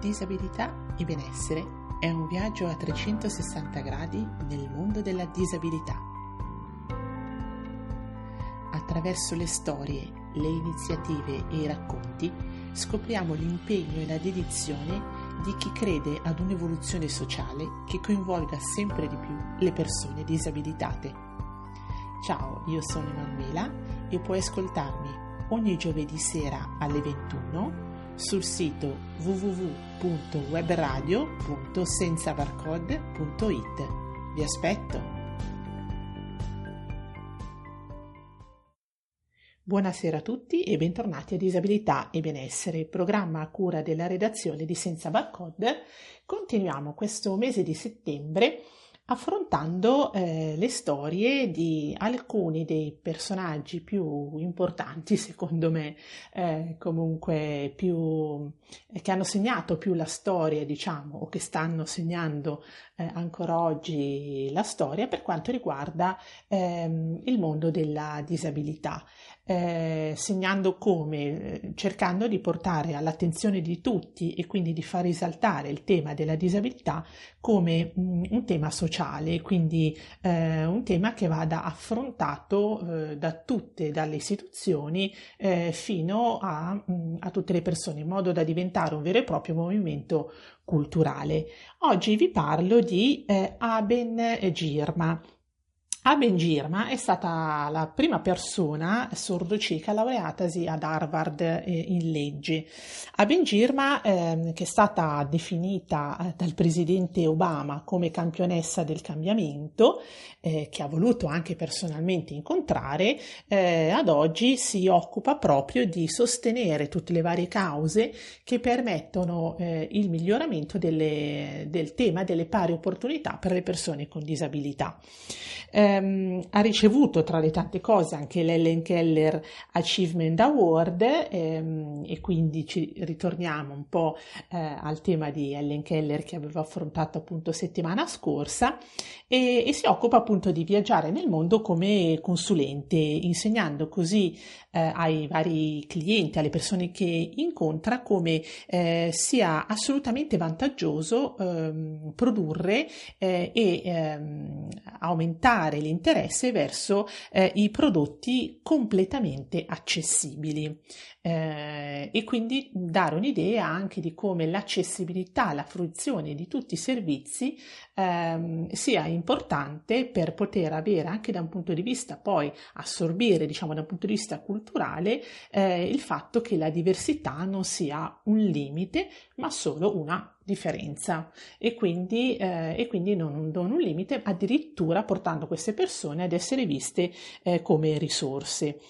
Disabilità e benessere è un viaggio a 360 gradi nel mondo della disabilità. Attraverso le storie, le iniziative e i racconti scopriamo l'impegno e la dedizione di chi crede ad un'evoluzione sociale che coinvolga sempre di più le persone disabilitate. Ciao, io sono Emanuela e puoi ascoltarmi ogni giovedì sera alle 21 sul sito www.webradio.senzabarcode.it. Vi aspetto! Buonasera a tutti e bentornati a Disabilità e Benessere, programma a cura della redazione di Senza Barcode. Continuiamo questo mese di settembre affrontando eh, le storie di alcuni dei personaggi più importanti, secondo me, eh, comunque più eh, che hanno segnato più la storia, diciamo, o che stanno segnando eh, ancora oggi la storia per quanto riguarda ehm, il mondo della disabilità eh, segnando come, eh, cercando di portare all'attenzione di tutti e quindi di far risaltare il tema della disabilità come mh, mm, un tema sociale, quindi eh, un tema che vada affrontato eh, da tutte, dalle istituzioni eh, fino a, mh, mm, a tutte le persone, in modo da diventare un vero e proprio movimento culturale. Oggi vi parlo di eh, Aben Girma. Aben Girma è stata la prima persona sordo-cieca laureatasi ad Harvard eh, in legge. Aben Girma, eh, che è stata definita eh, dal presidente Obama come campionessa del cambiamento, eh, che ha voluto anche personalmente incontrare, eh, ad oggi si occupa proprio di sostenere tutte le varie cause che permettono eh, il miglioramento delle, del tema delle pari opportunità per le persone con disabilità. Um, ha ricevuto tra le tante cose anche l'Ellen Keller Achievement Award um, e quindi ci ritorniamo un po' uh, al tema di Ellen Keller che aveva affrontato appunto settimana scorsa e, e si occupa appunto di viaggiare nel mondo come consulente, insegnando così eh, ai vari clienti, alle persone che incontra, come eh, sia assolutamente vantaggioso ehm, produrre eh, e ehm, aumentare l'interesse verso eh, i prodotti completamente accessibili. Eh, e quindi dare un'idea anche di come l'accessibilità, la fruizione di tutti i servizi ehm, sia importante per poter avere anche da un punto di vista poi assorbire, diciamo da un punto di vista culturale, eh, il fatto che la diversità non sia un limite, ma solo una differenza e quindi, eh, e quindi non, non, un limite, addirittura portando queste persone ad essere viste eh, come risorse.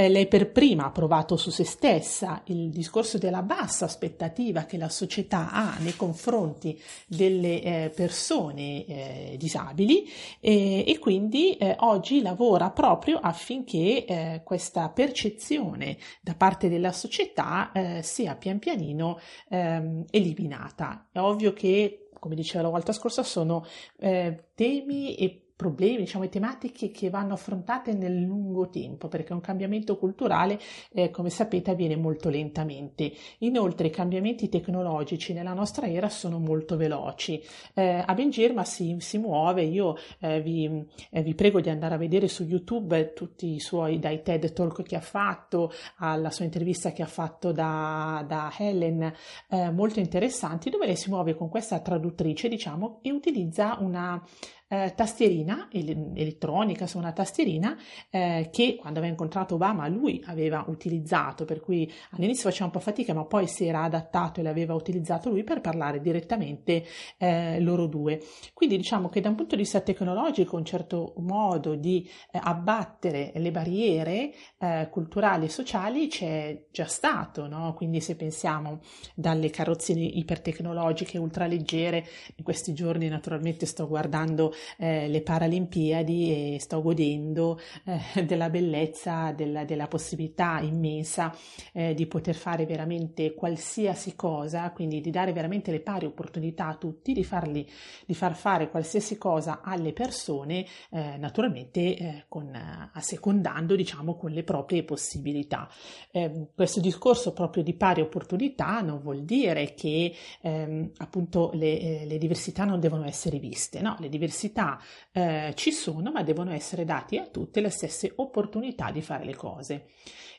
Eh, lei per prima ha provato su se stessa il discorso della bassa aspettativa che la società ha nei confronti delle eh, persone eh, disabili e quindi eh, oggi lavora proprio affinché eh, questa percezione da parte della società eh, sia pian pianino ehm, eliminata. È ovvio che, come diceva la volta scorsa, sono temi e problemi, diciamo, e tematiche che vanno affrontate nel lungo tempo, perché un cambiamento culturale, eh, come sapete, avviene molto lentamente. Inoltre i cambiamenti tecnologici nella nostra era sono molto veloci. Eh, a Bengirma si, si muove, io eh, vi, eh, vi, prego di andare a vedere su YouTube tutti i suoi, dai TED Talk che ha fatto, alla sua intervista che ha fatto da, da Helen, eh, molto interessanti, dove lei si muove con questa traduttrice, diciamo, e utilizza una eh, tastierina elettronica, su una tastierina eh, che quando aveva incontrato Obama lui aveva utilizzato, per cui all'inizio faceva un po' fatica, ma poi si era adattato e l'aveva utilizzato lui per parlare direttamente eh, loro due. Quindi diciamo che da un punto di vista tecnologico un certo modo di eh, abbattere le barriere eh, culturali e sociali c'è già stato, no? Quindi se pensiamo dalle carrozzine ipertecnologiche ultraleggere, in questi giorni naturalmente sto guardando eh, le Paralimpiadi e sto godendo eh, della bellezza, della, della possibilità immensa eh, di poter fare veramente qualsiasi cosa, quindi di dare veramente le pari opportunità a tutti, di, farli, di far fare qualsiasi cosa alle persone, eh, naturalmente eh, con, assecondando diciamo con le proprie possibilità. Eh, questo discorso proprio di pari opportunità non vuol dire che ehm, appunto le, le, diversità non devono essere viste, no, le diversità eh, ci sono ma devono essere date a tutte le stesse opportunità di fare le cose.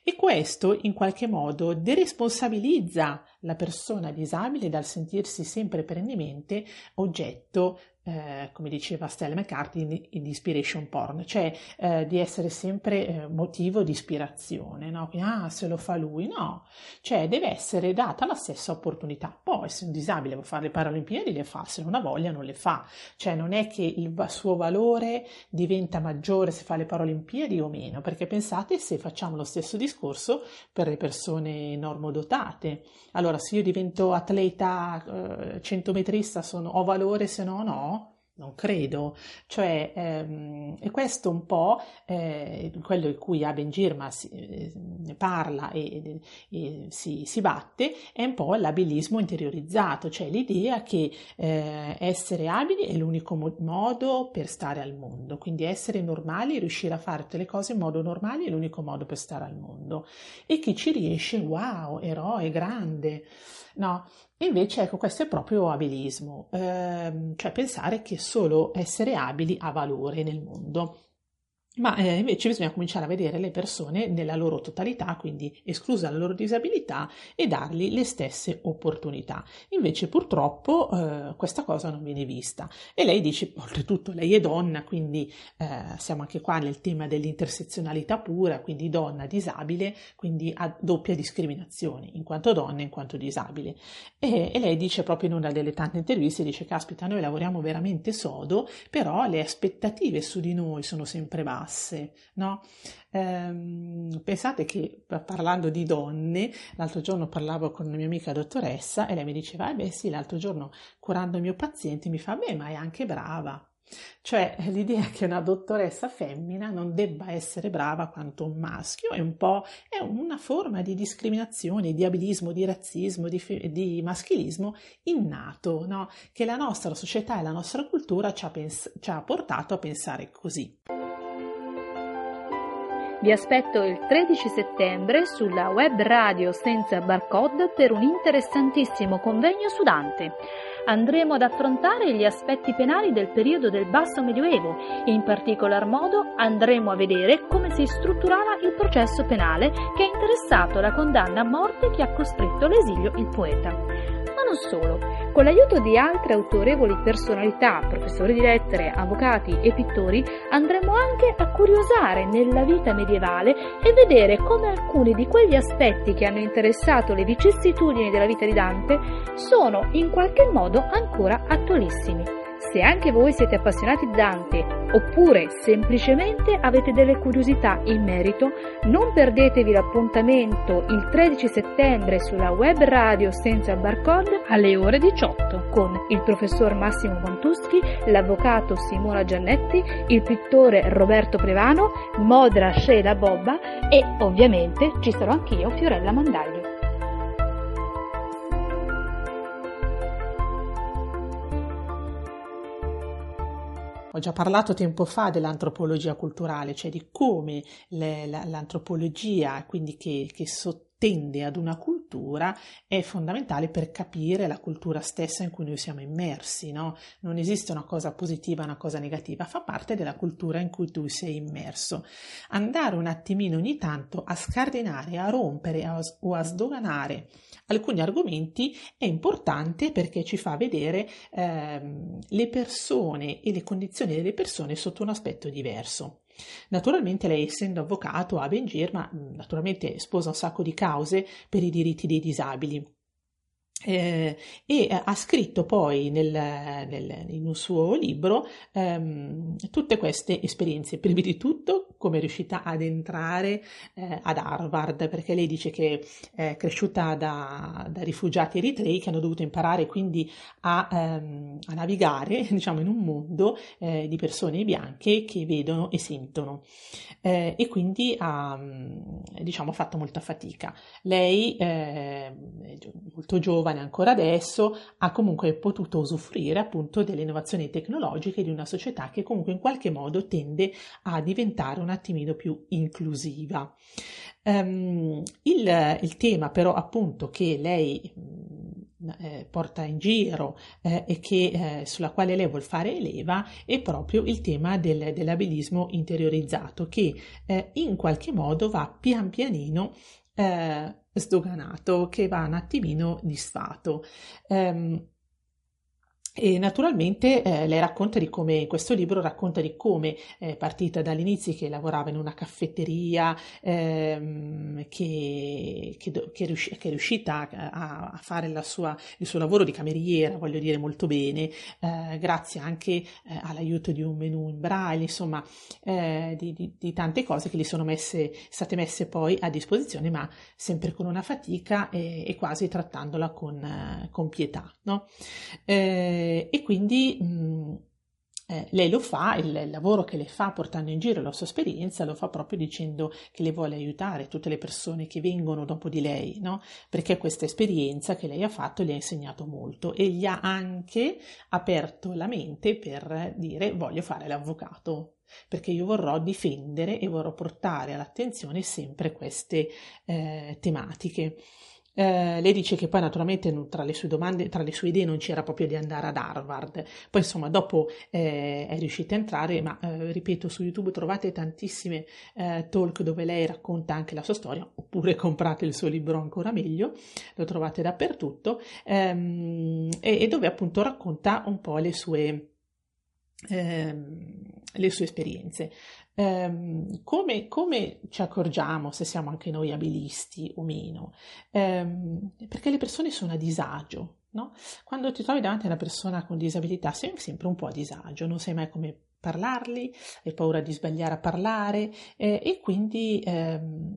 E questo in qualche modo deresponsabilizza la persona disabile dal sentirsi sempre perennemente oggetto eh, come diceva Stella McCarthy, in, inspiration porn, cioè eh, di essere sempre eh, motivo di ispirazione, no? Quindi, ah, se lo fa lui, no, cioè deve essere data la stessa opportunità. Poi se un disabile vuole fare le Paralimpiadi le fa, se non ha voglia non le fa, cioè non è che il suo valore diventa maggiore se fa le Paralimpiadi o meno, perché pensate se facciamo lo stesso discorso per le persone normodotate. Allora, se io divento atleta eh, centometrista sono, ho valore, se no no, non credo, cioè, ehm, e questo un po' eh, quello di cui Aben Girma si, eh, parla e, e si, si, batte è un po' l'abilismo interiorizzato, cioè l'idea che eh, essere abili è l'unico mo- modo per stare al mondo, quindi essere normali, riuscire a fare tutte le cose in modo normale è l'unico modo per stare al mondo. E chi ci riesce, wow, eroe, grande, no? Invece, ecco, questo è proprio abilismo, ehm, cioè pensare che solo essere abili ha valore nel mondo. Ma eh, invece bisogna cominciare a vedere le persone nella loro totalità, quindi esclusa la loro disabilità e dargli le stesse opportunità. Invece purtroppo eh, questa cosa non viene vista e lei dice, oltretutto lei è donna, quindi eh, siamo anche qua nel tema dell'intersezionalità pura, quindi donna disabile, quindi ha doppia discriminazione, in quanto donna e in quanto disabile. E, e lei dice proprio in una delle tante interviste, dice, caspita, noi lavoriamo veramente sodo, però le aspettative su di noi sono sempre basse basse, no? Ehm, pensate che parlando di donne, l'altro giorno parlavo con una mia amica dottoressa e lei mi diceva, eh beh sì, l'altro giorno curando il mio paziente mi fa, beh, ma è anche brava. Cioè l'idea che una dottoressa femmina non debba essere brava quanto un maschio è un po' è una forma di discriminazione, di abilismo, di razzismo, di, di maschilismo innato, no? che la nostra società e la nostra cultura ci ha, pens- ci ha portato a pensare così. Vi aspetto il 13 settembre sulla web radio senza barcode per un interessantissimo convegno su Dante. Andremo ad affrontare gli aspetti penali del periodo del basso medioevo in particolar modo andremo a vedere come si strutturava il processo penale che ha interessato la condanna a morte che ha costretto all'esilio il poeta non solo, con l'aiuto di altre autorevoli personalità, professori di lettere, avvocati e pittori, andremo anche a curiosare nella vita medievale e vedere come alcuni di quegli aspetti che hanno interessato le vicissitudini della vita di Dante sono in qualche modo ancora attualissimi. Se anche voi siete appassionati di Dante oppure semplicemente avete delle curiosità in merito, non perdetevi l'appuntamento il 13 settembre sulla web radio senza barcode alle ore 18 con il professor Massimo Montuschi, l'avvocato Simona Giannetti, il pittore Roberto Prevano, Modra Sheila Bobba e ovviamente ci sarò anch'io Fiorella Mandaglio. Ho già parlato tempo fa dell'antropologia culturale, cioè di come le, la, l'antropologia, quindi che, che sottende ad una cultura, è fondamentale per capire la cultura stessa in cui noi siamo immersi. No? Non esiste una cosa positiva e una cosa negativa, fa parte della cultura in cui tu sei immerso. Andare un attimino ogni tanto a scardinare, a rompere a, o a sdoganare alcuni argomenti è importante perché ci fa vedere ehm, le persone e le condizioni delle persone sotto un aspetto diverso. Naturalmente lei essendo avvocato a Bengir, ma naturalmente sposa un sacco di cause per i diritti dei disabili eh, e ha scritto poi nel, nel, in un suo libro ehm, tutte queste esperienze. Prima di tutto, come è riuscita ad entrare eh, ad Harvard, perché lei dice che è cresciuta da, da rifugiati eritrei che hanno dovuto imparare quindi a, ehm, a navigare diciamo, in un mondo eh, di persone bianche che vedono e sentono. Eh, e quindi ha diciamo, fatto molta fatica. Lei, eh, molto giovane, giovane ancora adesso, ha comunque potuto usufruire appunto delle innovazioni tecnologiche di una società che comunque in qualche modo tende a diventare un attimino più inclusiva. Um, il, il, tema però appunto che lei mm, eh, porta in giro eh, e che, eh, sulla quale lei vuol fare leva è proprio il tema del, dell'abilismo interiorizzato che eh, in qualche modo va pian pianino eh, sdoganato, che va un attimino disfato. Um, e naturalmente eh, lei racconta di come, questo libro racconta di come è partita dall'inizio che lavorava in una caffetteria, ehm, che, che, che, riusci, che, è riuscita a, a fare sua, il suo lavoro di cameriera, voglio dire molto bene, eh, grazie anche eh, all'aiuto di un menù in braille, insomma, eh, di, di, di, tante cose che gli sono messe, state messe poi a disposizione, ma sempre con una fatica e, e quasi trattandola con, con pietà. No? Eh, e quindi mh, eh, lei lo fa, il, il, lavoro che le fa portando in giro la sua esperienza lo fa proprio dicendo che le vuole aiutare tutte le persone che vengono dopo di lei, no? perché questa esperienza che lei ha fatto le ha insegnato molto e gli ha anche aperto la mente per dire voglio fare l'avvocato perché io vorrò difendere e vorrò portare all'attenzione sempre queste eh, tematiche. Eh, lei dice che poi naturalmente tra le sue domande, tra le sue idee non c'era proprio di andare ad Harvard, poi insomma dopo eh, è riuscita a entrare, ma eh, ripeto su YouTube trovate tantissime eh, talk dove lei racconta anche la sua storia, oppure comprate il suo libro ancora meglio, lo trovate dappertutto, ehm, e, e, dove appunto racconta un po' le sue, ehm, le sue esperienze. Um, come, come, ci accorgiamo se siamo anche noi abilisti o meno? Um, perché le persone sono a disagio, no? Quando ti trovi davanti a una persona con disabilità sei sempre un po' a disagio, non sai mai come parlarli, hai paura di sbagliare a parlare eh, e quindi ehm,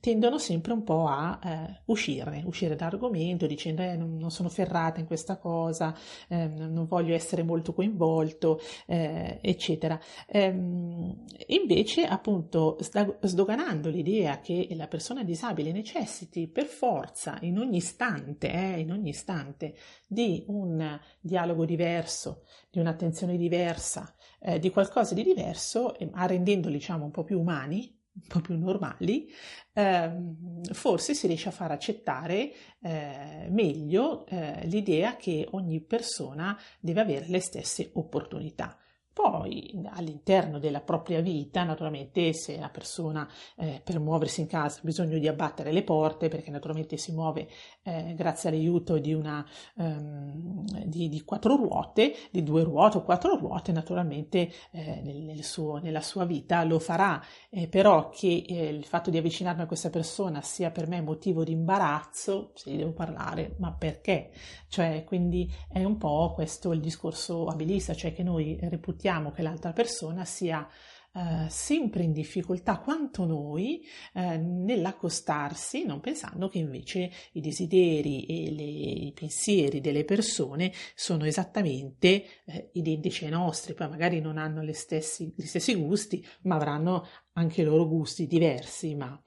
tendono sempre un po' a eh, uscire, uscire dall'argomento dicendo eh, non, non, sono ferrata in questa cosa, eh, non voglio essere molto coinvolto, eh, eccetera. Ehm, invece, appunto, sdoganando l'idea che la persona disabile necessiti per forza, in ogni istante, eh, in ogni istante, di un dialogo diverso, di un'attenzione diversa, eh, di qualcosa di diverso, rendendoli, diciamo, un po' più umani, un po' più normali, ehm, forse si riesce a far accettare eh, meglio eh, l'idea che ogni persona deve avere le stesse opportunità. Poi all'interno della propria vita, naturalmente, se la persona eh, per muoversi in casa ha bisogno di abbattere le porte, perché naturalmente si muove eh, grazie all'aiuto di, una, um, di, di, quattro ruote, di due ruote o quattro ruote, naturalmente eh, nel, nel suo, nella sua vita lo farà, eh, però che eh, il fatto di avvicinarmi a questa persona sia per me motivo di imbarazzo, se devo parlare, ma perché? Cioè, quindi è un po' questo il discorso abilista, cioè che noi reputiamo aspettiamo che l'altra persona sia eh, sempre in difficoltà quanto noi eh, nell'accostarsi, non pensando che invece i desideri e le, i pensieri delle persone sono esattamente eh, identici ai nostri, poi magari non hanno stessi, gli stessi gusti, ma avranno anche loro gusti diversi, ma,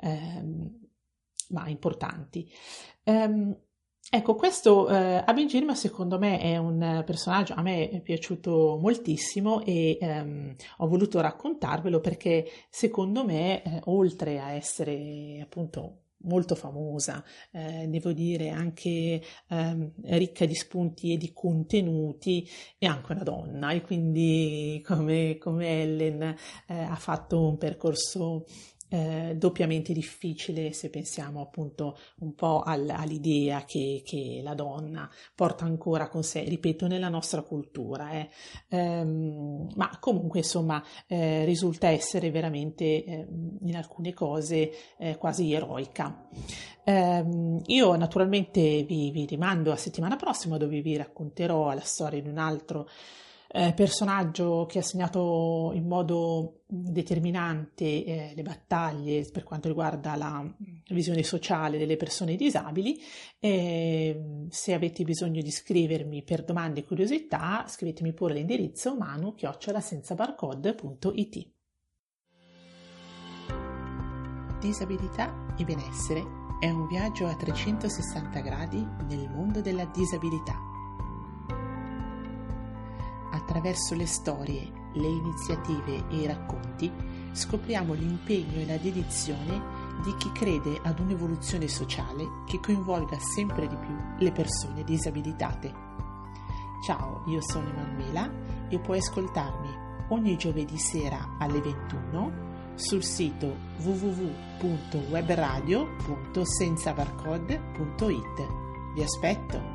ehm, ma importanti. Um, Ecco, questo eh, Abin Gilma secondo me è un personaggio, a me è piaciuto moltissimo e ehm, ho voluto raccontarvelo perché secondo me, eh, oltre a essere appunto molto famosa, eh, devo dire anche ehm, ricca di spunti e di contenuti, è anche una donna e quindi come, come Ellen eh, ha fatto un percorso eh, doppiamente difficile se pensiamo appunto un po' al, all'idea che, che, la donna porta ancora con sé, ripeto, nella nostra cultura, eh. ehm, ma comunque insomma eh, risulta essere veramente eh, in alcune cose eh, quasi eroica. Ehm, io naturalmente vi, vi rimando a settimana prossima dove vi racconterò la storia di un altro eh, personaggio che ha segnato in modo determinante eh, le battaglie per quanto riguarda la visione sociale delle persone disabili. Eh, se avete bisogno di scrivermi per domande e curiosità, scrivetemi pure all'indirizzo manu-senzabarcode.it. Disabilità e benessere è un viaggio a 360 gradi nel mondo della disabilità attraverso le storie, le iniziative e i racconti, scopriamo l'impegno e la dedizione di chi crede ad un'evoluzione sociale che coinvolga sempre di più le persone disabilitate. Ciao, io sono Emanuela e puoi ascoltarmi ogni giovedì sera alle 21 sul sito www.webradio.senzabarcode.it. Vi aspetto!